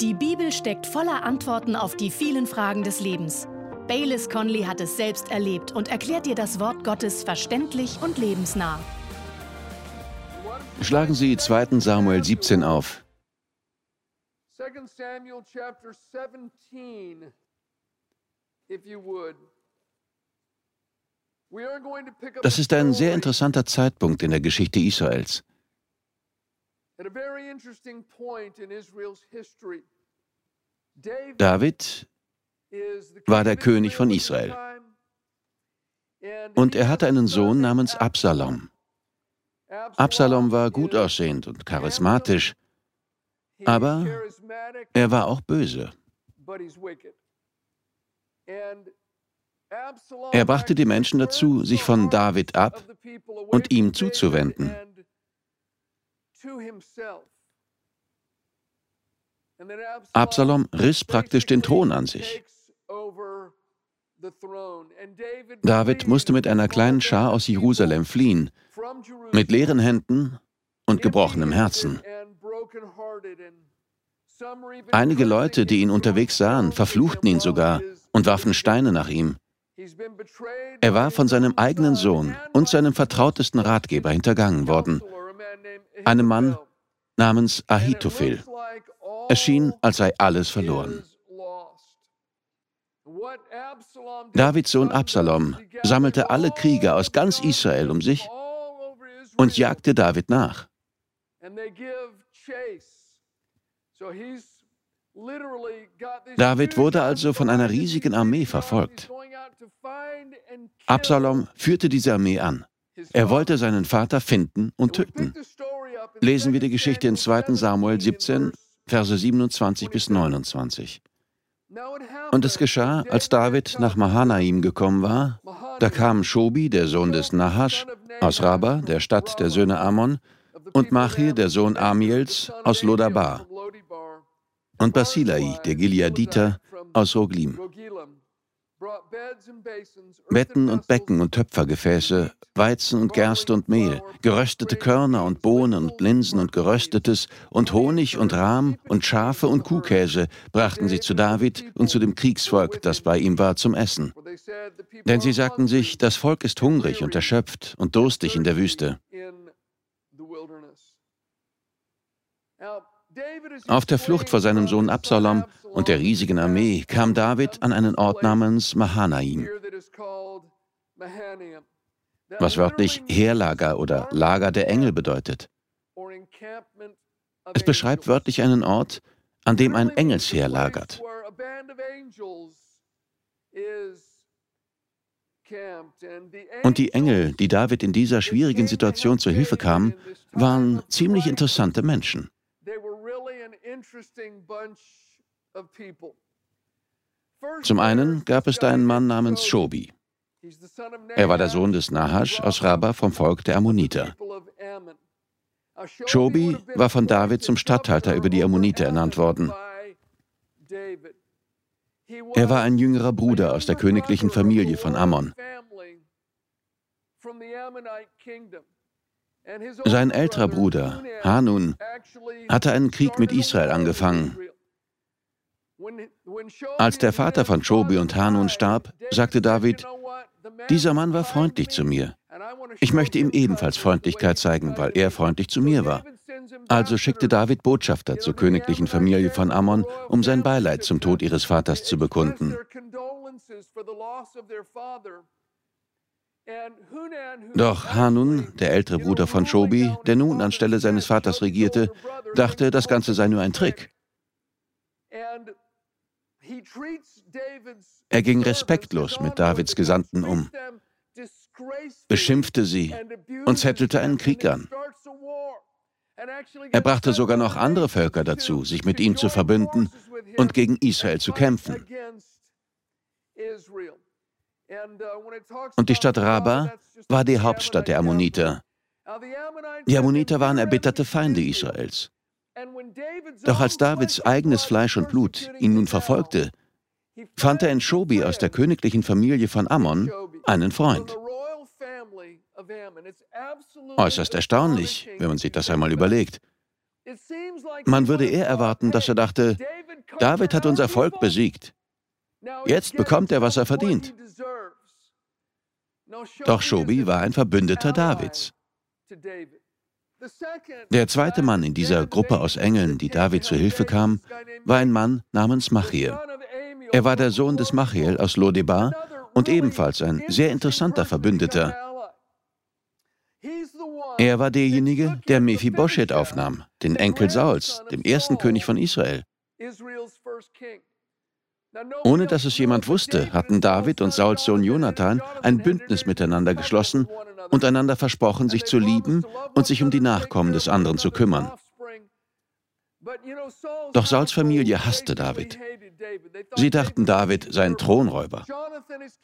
Die Bibel steckt voller Antworten auf die vielen Fragen des Lebens. Baylis Conley hat es selbst erlebt und erklärt dir das Wort Gottes verständlich und lebensnah. Schlagen Sie 2. Samuel 17 auf. 2 Samuel chapter 17, if you would. We are going to pick up Das ist ein sehr interessanter Zeitpunkt in der Geschichte Israels. David war der König von Israel Und er hatte einen Sohn namens Absalom. Absalom war gut aussehend und charismatisch, aber er war auch böse. Er brachte die Menschen dazu, sich von David ab und ihm zuzuwenden. Absalom riss praktisch den Thron an sich. David musste mit einer kleinen Schar aus Jerusalem fliehen, mit leeren Händen und gebrochenem Herzen. Einige Leute, die ihn unterwegs sahen, verfluchten ihn sogar und warfen Steine nach ihm. Er war von seinem eigenen Sohn und seinem vertrautesten Ratgeber hintergangen worden, einem Mann namens Ahitophel. Es schien, als sei alles verloren. Davids Sohn Absalom sammelte alle Krieger aus ganz Israel um sich und jagte David nach. David wurde also von einer riesigen Armee verfolgt. Absalom führte diese Armee an. Er wollte seinen Vater finden und töten. Lesen wir die Geschichte in 2. Samuel 17, Verse 27 bis 29. Und es geschah, als David nach Mahanaim gekommen war, da kamen Schobi, der Sohn des Nahasch, aus Raba, der Stadt der Söhne Ammon, und Machir, der Sohn Amiels, aus Lodabar, und Basilai, der Gileaditer, aus Roglim. Betten und Becken und Töpfergefäße, Weizen und Gerste und Mehl, geröstete Körner und Bohnen und Linsen und geröstetes und Honig und Rahm und Schafe und Kuhkäse brachten sie zu David und zu dem Kriegsvolk, das bei ihm war, zum Essen. Denn sie sagten sich, das Volk ist hungrig und erschöpft und durstig in der Wüste. Auf der Flucht vor seinem Sohn Absalom und der riesigen Armee kam David an einen Ort namens Mahanaim, was wörtlich Heerlager oder Lager der Engel bedeutet. Es beschreibt wörtlich einen Ort, an dem ein Engelsheer lagert. Und die Engel, die David in dieser schwierigen Situation zur Hilfe kamen, waren ziemlich interessante Menschen. Zum einen gab es da einen Mann namens Schobi. Er war der Sohn des Nahasch aus Raba vom Volk der Ammoniter. Schobi war von David zum Statthalter über die Ammoniter ernannt worden. Er war ein jüngerer Bruder aus der königlichen Familie von Ammon. Sein älterer Bruder, Hanun, hatte einen Krieg mit Israel angefangen. Als der Vater von Schobi und Hanun starb, sagte David, dieser Mann war freundlich zu mir. Ich möchte ihm ebenfalls Freundlichkeit zeigen, weil er freundlich zu mir war. Also schickte David Botschafter zur königlichen Familie von Ammon, um sein Beileid zum Tod ihres Vaters zu bekunden. Doch Hanun, der ältere Bruder von Schobi, der nun anstelle seines Vaters regierte, dachte, das Ganze sei nur ein Trick. Er ging respektlos mit Davids Gesandten um, beschimpfte sie und zettelte einen Krieg an. Er brachte sogar noch andere Völker dazu, sich mit ihm zu verbünden und gegen Israel zu kämpfen. Und die Stadt Raba war die Hauptstadt der Ammoniter. Die Ammoniter waren erbitterte Feinde Israels. Doch als Davids eigenes Fleisch und Blut ihn nun verfolgte, fand er in Schobi aus der königlichen Familie von Ammon einen Freund. Äußerst erstaunlich, wenn man sich das einmal überlegt. Man würde eher erwarten, dass er dachte, David hat unser Volk besiegt. Jetzt bekommt er, was er verdient. Doch Shobi war ein Verbündeter Davids. Der zweite Mann in dieser Gruppe aus Engeln, die David zu Hilfe kam, war ein Mann namens Machiel. Er war der Sohn des Machiel aus Lodebar und ebenfalls ein sehr interessanter Verbündeter. Er war derjenige, der Mephibosheth aufnahm, den Enkel Sauls, dem ersten König von Israel. Ohne dass es jemand wusste, hatten David und Sauls Sohn Jonathan ein Bündnis miteinander geschlossen und einander versprochen, sich zu lieben und sich um die Nachkommen des anderen zu kümmern. Doch Sauls Familie hasste David. Sie dachten, David sei ein Thronräuber.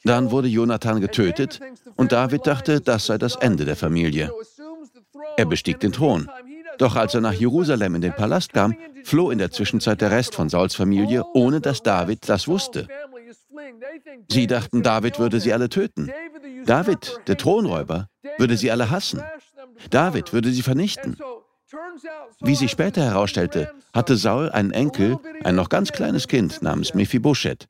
Dann wurde Jonathan getötet und David dachte, das sei das Ende der Familie. Er bestieg den Thron. Doch als er nach Jerusalem in den Palast kam, floh in der Zwischenzeit der Rest von Sauls Familie, ohne dass David das wusste. Sie dachten, David würde sie alle töten. David, der Thronräuber, würde sie alle hassen. David würde sie vernichten. Wie sich später herausstellte, hatte Saul einen Enkel, ein noch ganz kleines Kind namens Mephibosheth.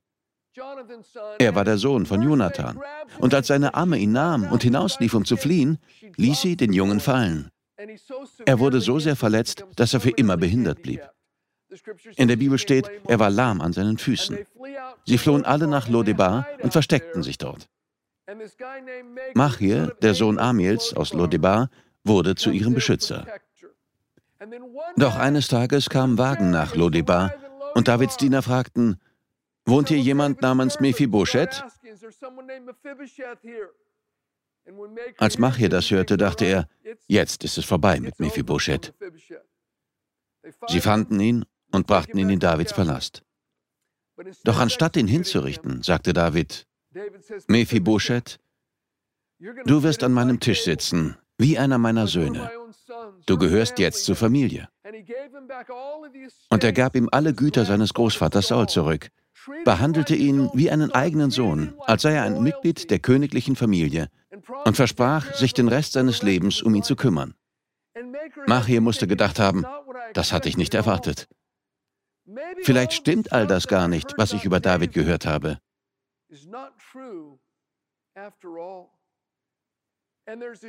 Er war der Sohn von Jonathan. Und als seine Amme ihn nahm und hinauslief, um zu fliehen, ließ sie den Jungen fallen. Er wurde so sehr verletzt, dass er für immer behindert blieb. In der Bibel steht, er war lahm an seinen Füßen. Sie flohen alle nach Lodebar und versteckten sich dort. Machir, der Sohn Amiels aus Lodebar, wurde zu ihrem Beschützer. Doch eines Tages kamen Wagen nach Lodebar und Davids Diener fragten, wohnt hier jemand namens Mephibosheth? Als Machir das hörte, dachte er, jetzt ist es vorbei mit Mephibosheth. Sie fanden ihn und brachten ihn in Davids Palast. Doch anstatt ihn hinzurichten, sagte David, Mephibosheth, du wirst an meinem Tisch sitzen, wie einer meiner Söhne. Du gehörst jetzt zur Familie. Und er gab ihm alle Güter seines Großvaters Saul zurück, behandelte ihn wie einen eigenen Sohn, als sei er ein Mitglied der königlichen Familie und versprach, sich den Rest seines Lebens um ihn zu kümmern. Machir musste gedacht haben, das hatte ich nicht erwartet. Vielleicht stimmt all das gar nicht, was ich über David gehört habe.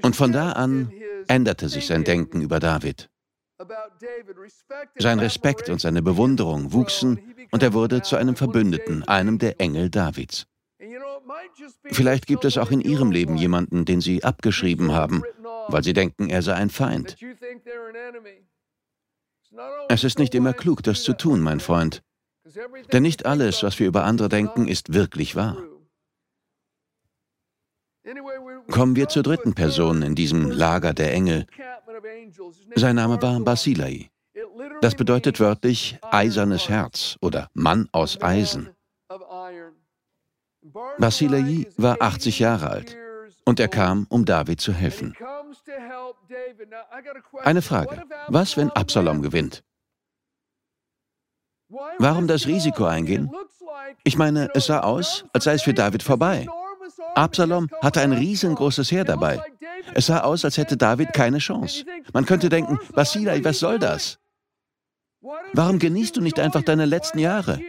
Und von da an änderte sich sein Denken über David. Sein Respekt und seine Bewunderung wuchsen und er wurde zu einem Verbündeten, einem der Engel Davids. Vielleicht gibt es auch in Ihrem Leben jemanden, den Sie abgeschrieben haben, weil Sie denken, er sei ein Feind. Es ist nicht immer klug, das zu tun, mein Freund. Denn nicht alles, was wir über andere denken, ist wirklich wahr. Kommen wir zur dritten Person in diesem Lager der Engel. Sein Name war Basilai. Das bedeutet wörtlich eisernes Herz oder Mann aus Eisen. Basilai war 80 Jahre alt und er kam, um David zu helfen. Eine Frage. Was, wenn Absalom gewinnt? Warum das Risiko eingehen? Ich meine, es sah aus, als sei es für David vorbei. Absalom hatte ein riesengroßes Heer dabei. Es sah aus, als hätte David keine Chance. Man könnte denken, Basilai, was soll das? Warum genießt du nicht einfach deine letzten Jahre?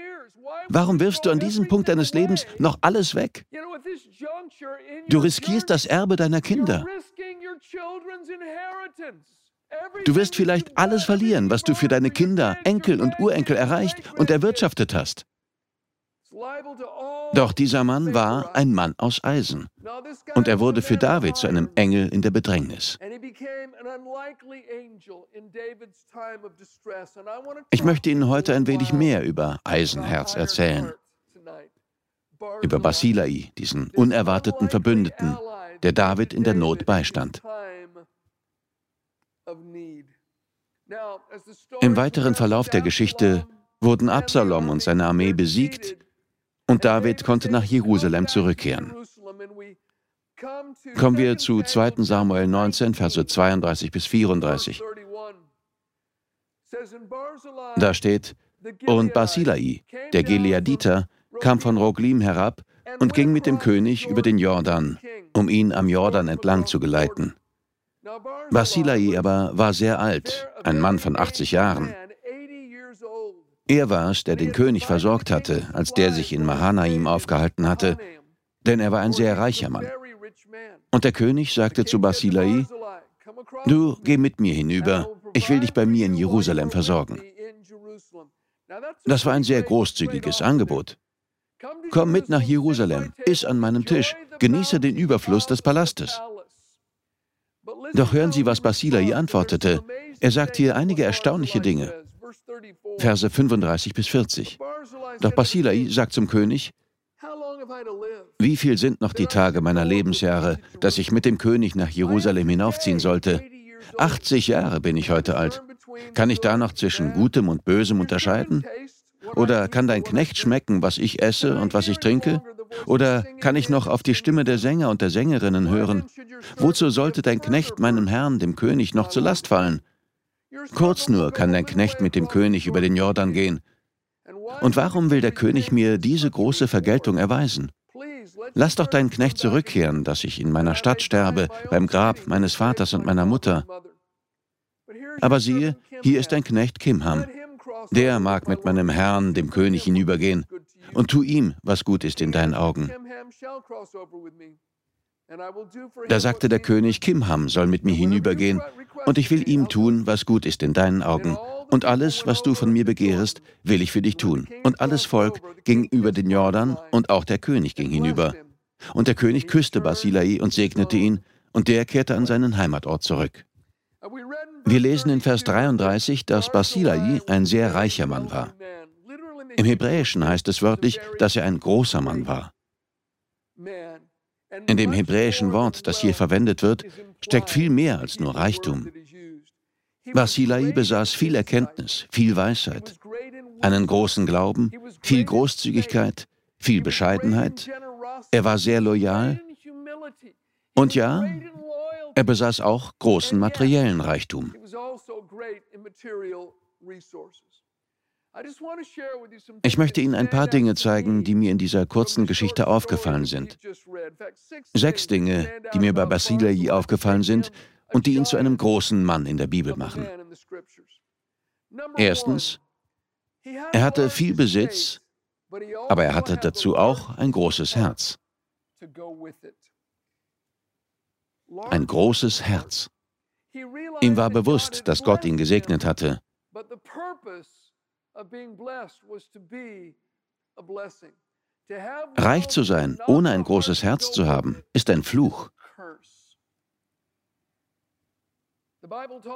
Warum wirfst du an diesem Punkt deines Lebens noch alles weg? Du riskierst das Erbe deiner Kinder. Du wirst vielleicht alles verlieren, was du für deine Kinder, Enkel und Urenkel erreicht und erwirtschaftet hast. Doch dieser Mann war ein Mann aus Eisen. Und er wurde für David zu einem Engel in der Bedrängnis. Ich möchte Ihnen heute ein wenig mehr über Eisenherz erzählen. Über Basilai, diesen unerwarteten Verbündeten, der David in der Not beistand. Im weiteren Verlauf der Geschichte wurden Absalom und seine Armee besiegt und David konnte nach Jerusalem zurückkehren. Kommen wir zu 2 Samuel 19, Verse 32 bis 34. Da steht, und Basilai, der Gileaditer, kam von Roglim herab und ging mit dem König über den Jordan, um ihn am Jordan entlang zu geleiten. Basilai aber war sehr alt, ein Mann von 80 Jahren. Er war es, der den König versorgt hatte, als der sich in Mahanaim aufgehalten hatte, denn er war ein sehr reicher Mann. Und der König sagte zu Basilai, Du geh mit mir hinüber, ich will dich bei mir in Jerusalem versorgen. Das war ein sehr großzügiges Angebot. Komm mit nach Jerusalem, iss an meinem Tisch, genieße den Überfluss des Palastes. Doch hören Sie, was Basilai antwortete. Er sagt hier einige erstaunliche Dinge. Verse 35 bis 40. Doch Basilai sagt zum König, wie viel sind noch die Tage meiner Lebensjahre, dass ich mit dem König nach Jerusalem hinaufziehen sollte? 80 Jahre bin ich heute alt. Kann ich da noch zwischen Gutem und Bösem unterscheiden? Oder kann dein Knecht schmecken, was ich esse und was ich trinke? Oder kann ich noch auf die Stimme der Sänger und der Sängerinnen hören? Wozu sollte dein Knecht meinem Herrn, dem König, noch zur Last fallen? Kurz nur kann dein Knecht mit dem König über den Jordan gehen. Und warum will der König mir diese große Vergeltung erweisen? Lass doch deinen Knecht zurückkehren, dass ich in meiner Stadt sterbe, beim Grab meines Vaters und meiner Mutter. Aber siehe, hier ist dein Knecht Kimham. Der mag mit meinem Herrn, dem König, hinübergehen, und tu ihm, was gut ist in deinen Augen. Da sagte der König, Kimham soll mit mir hinübergehen, und ich will ihm tun, was gut ist in deinen Augen. Und alles, was du von mir begehrest, will ich für dich tun. Und alles Volk ging über den Jordan, und auch der König ging hinüber. Und der König küsste Basilai und segnete ihn, und der kehrte an seinen Heimatort zurück. Wir lesen in Vers 33, dass Basilai ein sehr reicher Mann war. Im Hebräischen heißt es wörtlich, dass er ein großer Mann war. In dem hebräischen Wort, das hier verwendet wird, steckt viel mehr als nur Reichtum. Basilai besaß viel Erkenntnis, viel Weisheit, einen großen Glauben, viel Großzügigkeit, viel Bescheidenheit. Er war sehr loyal und ja, er besaß auch großen materiellen Reichtum. Ich möchte Ihnen ein paar Dinge zeigen, die mir in dieser kurzen Geschichte aufgefallen sind. Sechs Dinge, die mir bei Basilei aufgefallen sind und die ihn zu einem großen Mann in der Bibel machen. Erstens, er hatte viel Besitz, aber er hatte dazu auch ein großes Herz. Ein großes Herz. Ihm war bewusst, dass Gott ihn gesegnet hatte. Reich zu sein, ohne ein großes Herz zu haben, ist ein Fluch.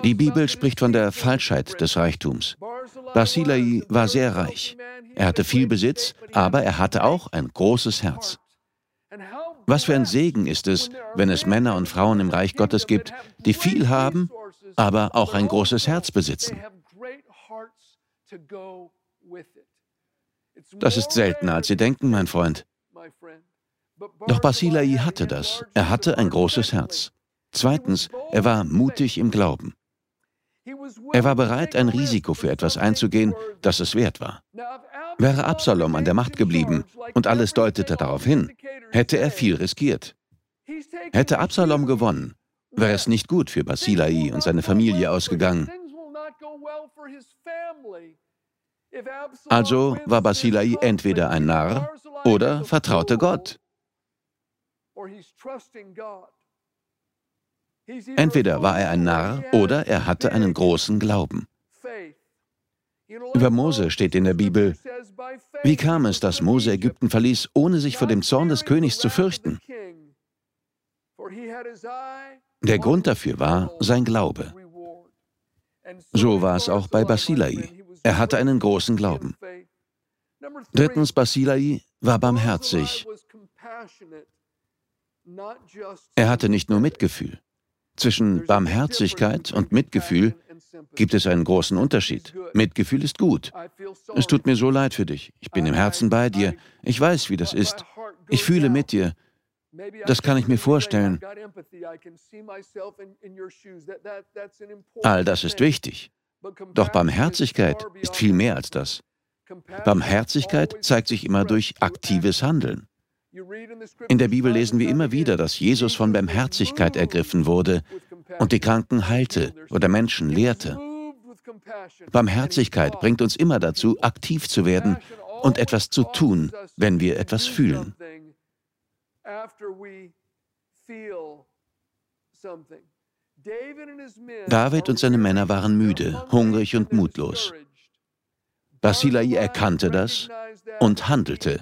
Die Bibel spricht von der Falschheit des Reichtums. Basilai war sehr reich. Er hatte viel Besitz, aber er hatte auch ein großes Herz. Was für ein Segen ist es, wenn es Männer und Frauen im Reich Gottes gibt, die viel haben, aber auch ein großes Herz besitzen. Das ist seltener, als Sie denken, mein Freund. Doch Basilai hatte das. Er hatte ein großes Herz. Zweitens, er war mutig im Glauben. Er war bereit, ein Risiko für etwas einzugehen, das es wert war. Wäre Absalom an der Macht geblieben, und alles deutete darauf hin, hätte er viel riskiert. Hätte Absalom gewonnen, wäre es nicht gut für Basilai und seine Familie ausgegangen. Also war Basilai entweder ein Narr oder vertraute Gott. Entweder war er ein Narr oder er hatte einen großen Glauben. Über Mose steht in der Bibel, wie kam es, dass Mose Ägypten verließ, ohne sich vor dem Zorn des Königs zu fürchten? Der Grund dafür war sein Glaube. So war es auch bei Basilai. Er hatte einen großen Glauben. Drittens, Basilai war barmherzig. Er hatte nicht nur Mitgefühl. Zwischen Barmherzigkeit und Mitgefühl gibt es einen großen Unterschied. Mitgefühl ist gut. Es tut mir so leid für dich. Ich bin im Herzen bei dir. Ich weiß, wie das ist. Ich fühle mit dir. Das kann ich mir vorstellen. All das ist wichtig. Doch Barmherzigkeit ist viel mehr als das. Barmherzigkeit zeigt sich immer durch aktives Handeln. In der Bibel lesen wir immer wieder, dass Jesus von Barmherzigkeit ergriffen wurde und die Kranken heilte oder Menschen lehrte. Barmherzigkeit bringt uns immer dazu, aktiv zu werden und etwas zu tun, wenn wir etwas fühlen. David und seine Männer waren müde, hungrig und mutlos. Basilai erkannte das und handelte.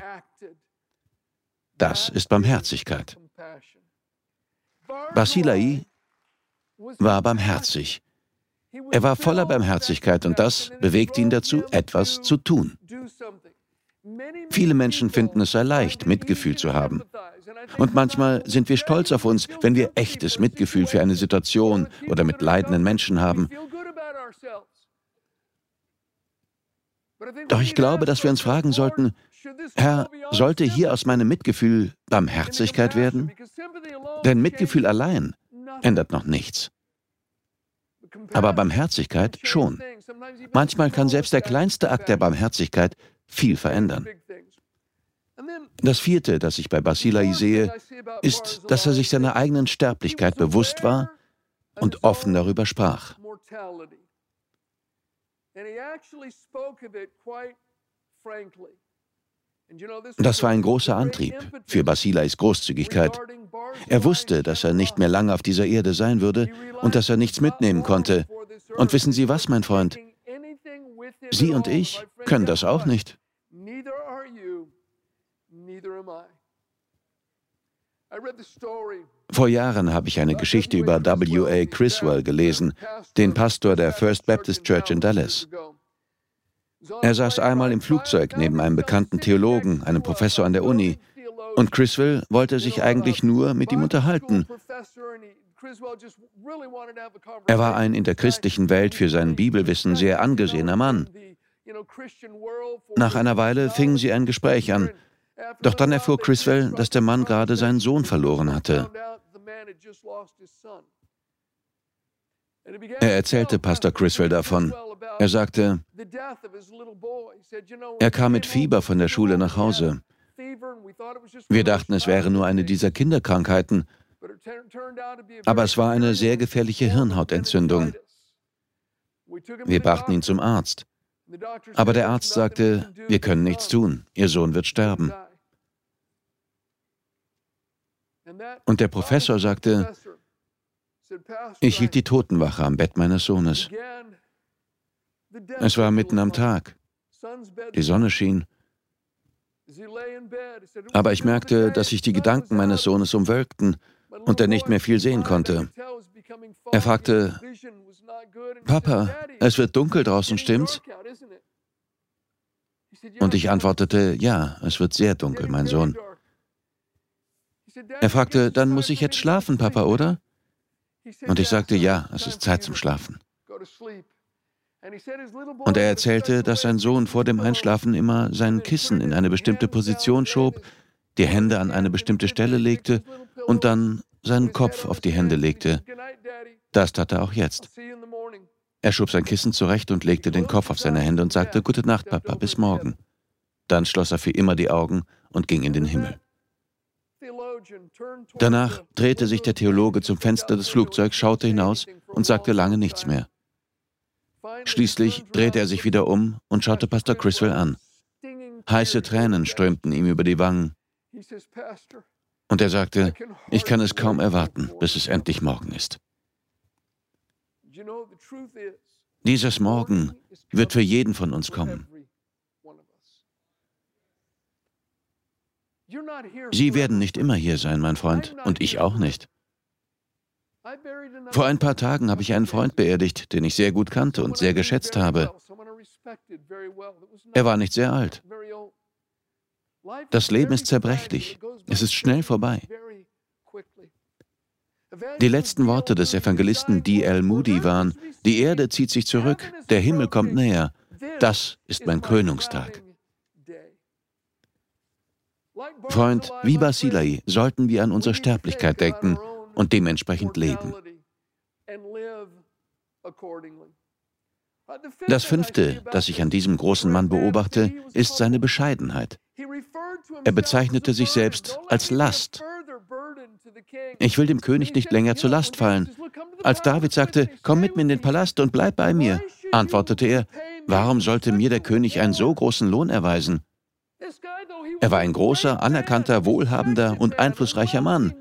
Das ist Barmherzigkeit. Basilai war barmherzig. Er war voller Barmherzigkeit und das bewegte ihn dazu, etwas zu tun. Viele Menschen finden es sehr leicht, Mitgefühl zu haben. Und manchmal sind wir stolz auf uns, wenn wir echtes Mitgefühl für eine Situation oder mit leidenden Menschen haben. Doch ich glaube, dass wir uns fragen sollten, Herr, sollte hier aus meinem Mitgefühl Barmherzigkeit werden? Denn Mitgefühl allein ändert noch nichts. Aber Barmherzigkeit schon. Manchmal kann selbst der kleinste Akt der Barmherzigkeit viel verändern. Das vierte, das ich bei Basilai sehe, ist, dass er sich seiner eigenen Sterblichkeit bewusst war und offen darüber sprach. Das war ein großer Antrieb für Basilais Großzügigkeit. Er wusste, dass er nicht mehr lange auf dieser Erde sein würde und dass er nichts mitnehmen konnte. Und wissen Sie was, mein Freund? Sie und ich können das auch nicht. Vor Jahren habe ich eine Geschichte über W.A. Criswell gelesen, den Pastor der First Baptist Church in Dallas. Er saß einmal im Flugzeug neben einem bekannten Theologen, einem Professor an der Uni, und Criswell wollte sich eigentlich nur mit ihm unterhalten. Er war ein in der christlichen Welt für sein Bibelwissen sehr angesehener Mann. Nach einer Weile fingen sie ein Gespräch an. Doch dann erfuhr Criswell, dass der Mann gerade seinen Sohn verloren hatte. Er erzählte Pastor Criswell davon. Er sagte, er kam mit Fieber von der Schule nach Hause. Wir dachten, es wäre nur eine dieser Kinderkrankheiten, aber es war eine sehr gefährliche Hirnhautentzündung. Wir brachten ihn zum Arzt. Aber der Arzt sagte, wir können nichts tun, Ihr Sohn wird sterben. Und der Professor sagte, ich hielt die Totenwache am Bett meines Sohnes. Es war mitten am Tag. Die Sonne schien. Aber ich merkte, dass sich die Gedanken meines Sohnes umwölkten und er nicht mehr viel sehen konnte. Er fragte, Papa, es wird dunkel draußen, stimmt's? Und ich antwortete, ja, es wird sehr dunkel, mein Sohn. Er fragte, dann muss ich jetzt schlafen, Papa, oder? Und ich sagte, ja, es ist Zeit zum Schlafen. Und er erzählte, dass sein Sohn vor dem Einschlafen immer sein Kissen in eine bestimmte Position schob, die Hände an eine bestimmte Stelle legte und dann seinen Kopf auf die Hände legte. Das tat er auch jetzt. Er schob sein Kissen zurecht und legte den Kopf auf seine Hände und sagte, Gute Nacht, Papa, bis morgen. Dann schloss er für immer die Augen und ging in den Himmel. Danach drehte sich der Theologe zum Fenster des Flugzeugs, schaute hinaus und sagte lange nichts mehr. Schließlich drehte er sich wieder um und schaute Pastor Criswell an. Heiße Tränen strömten ihm über die Wangen. Und er sagte, ich kann es kaum erwarten, bis es endlich morgen ist. Dieses Morgen wird für jeden von uns kommen. Sie werden nicht immer hier sein, mein Freund, und ich auch nicht. Vor ein paar Tagen habe ich einen Freund beerdigt, den ich sehr gut kannte und sehr geschätzt habe. Er war nicht sehr alt. Das Leben ist zerbrechlich. Es ist schnell vorbei. Die letzten Worte des Evangelisten D.L. Moody waren, die Erde zieht sich zurück, der Himmel kommt näher. Das ist mein Krönungstag. Freund, wie Basilai sollten wir an unsere Sterblichkeit denken und dementsprechend leben. Das fünfte, das ich an diesem großen Mann beobachte, ist seine Bescheidenheit. Er bezeichnete sich selbst als Last. Ich will dem König nicht länger zur Last fallen. Als David sagte, komm mit mir in den Palast und bleib bei mir, antwortete er, warum sollte mir der König einen so großen Lohn erweisen? Er war ein großer, anerkannter, wohlhabender und einflussreicher Mann.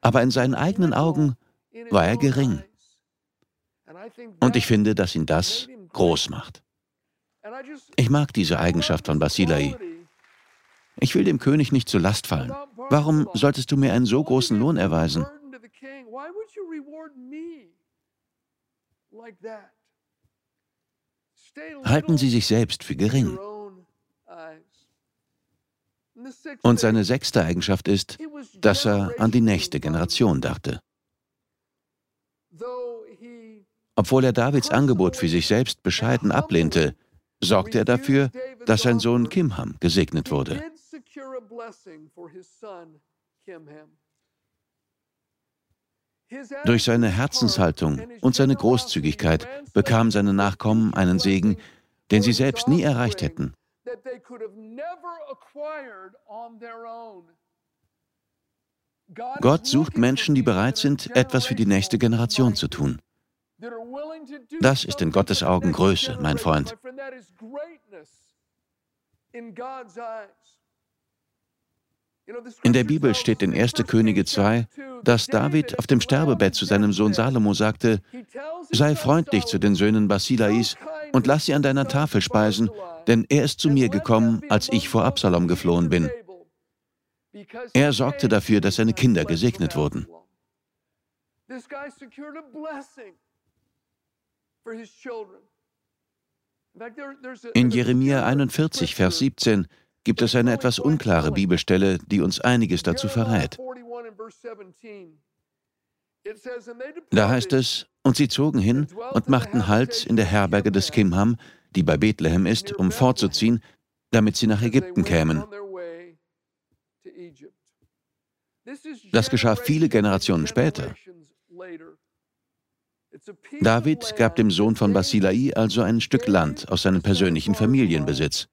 Aber in seinen eigenen Augen war er gering. Und ich finde, dass ihn das groß macht. Ich mag diese Eigenschaft von Basilai. Ich will dem König nicht zur Last fallen. Warum solltest du mir einen so großen Lohn erweisen? Halten Sie sich selbst für gering. Und seine sechste Eigenschaft ist, dass er an die nächste Generation dachte. Obwohl er Davids Angebot für sich selbst bescheiden ablehnte, sorgte er dafür, dass sein Sohn Kimham gesegnet wurde. Durch seine Herzenshaltung und seine Großzügigkeit bekamen seine Nachkommen einen Segen, den sie selbst nie erreicht hätten. Gott sucht Menschen, die bereit sind, etwas für die nächste Generation zu tun. Das ist in Gottes Augen Größe, mein Freund. In der Bibel steht in 1. Könige 2, dass David auf dem Sterbebett zu seinem Sohn Salomo sagte, sei freundlich zu den Söhnen Basilais und lass sie an deiner Tafel speisen, denn er ist zu mir gekommen, als ich vor Absalom geflohen bin. Er sorgte dafür, dass seine Kinder gesegnet wurden. In Jeremia 41, Vers 17 gibt es eine etwas unklare Bibelstelle, die uns einiges dazu verrät. Da heißt es, und sie zogen hin und machten Halt in der Herberge des Kimham, die bei Bethlehem ist, um fortzuziehen, damit sie nach Ägypten kämen. Das geschah viele Generationen später. David gab dem Sohn von Basilai also ein Stück Land aus seinem persönlichen Familienbesitz.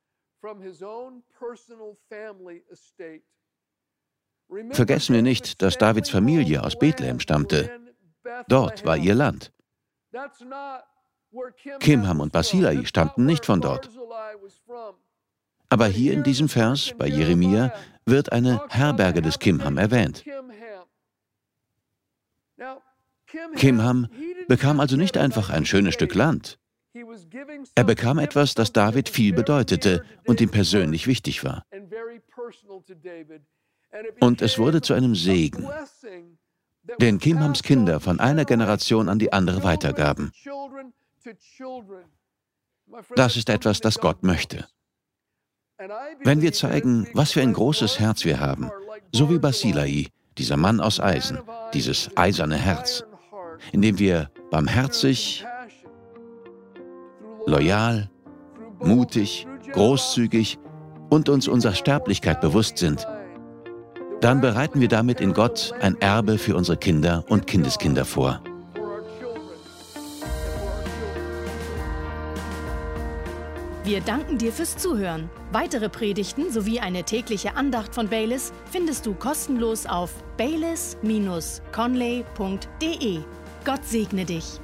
Vergessen wir nicht, dass Davids Familie aus Bethlehem stammte. Dort war ihr Land. Kimham und Basilai stammten nicht von dort. Aber hier in diesem Vers bei Jeremia wird eine Herberge des Kimham erwähnt. Kimham bekam also nicht einfach ein schönes Stück Land. Er bekam etwas, das David viel bedeutete und ihm persönlich wichtig war. Und es wurde zu einem Segen, den Kimhams Kinder von einer Generation an die andere weitergaben. Das ist etwas, das Gott möchte. Wenn wir zeigen, was für ein großes Herz wir haben, so wie Basilai, dieser Mann aus Eisen, dieses eiserne Herz, indem wir barmherzig, loyal, mutig, großzügig und uns unserer Sterblichkeit bewusst sind, dann bereiten wir damit in Gott ein Erbe für unsere Kinder und Kindeskinder vor. Wir danken dir fürs Zuhören. Weitere Predigten sowie eine tägliche Andacht von Baylis findest du kostenlos auf baylis-conley.de. Gott segne dich.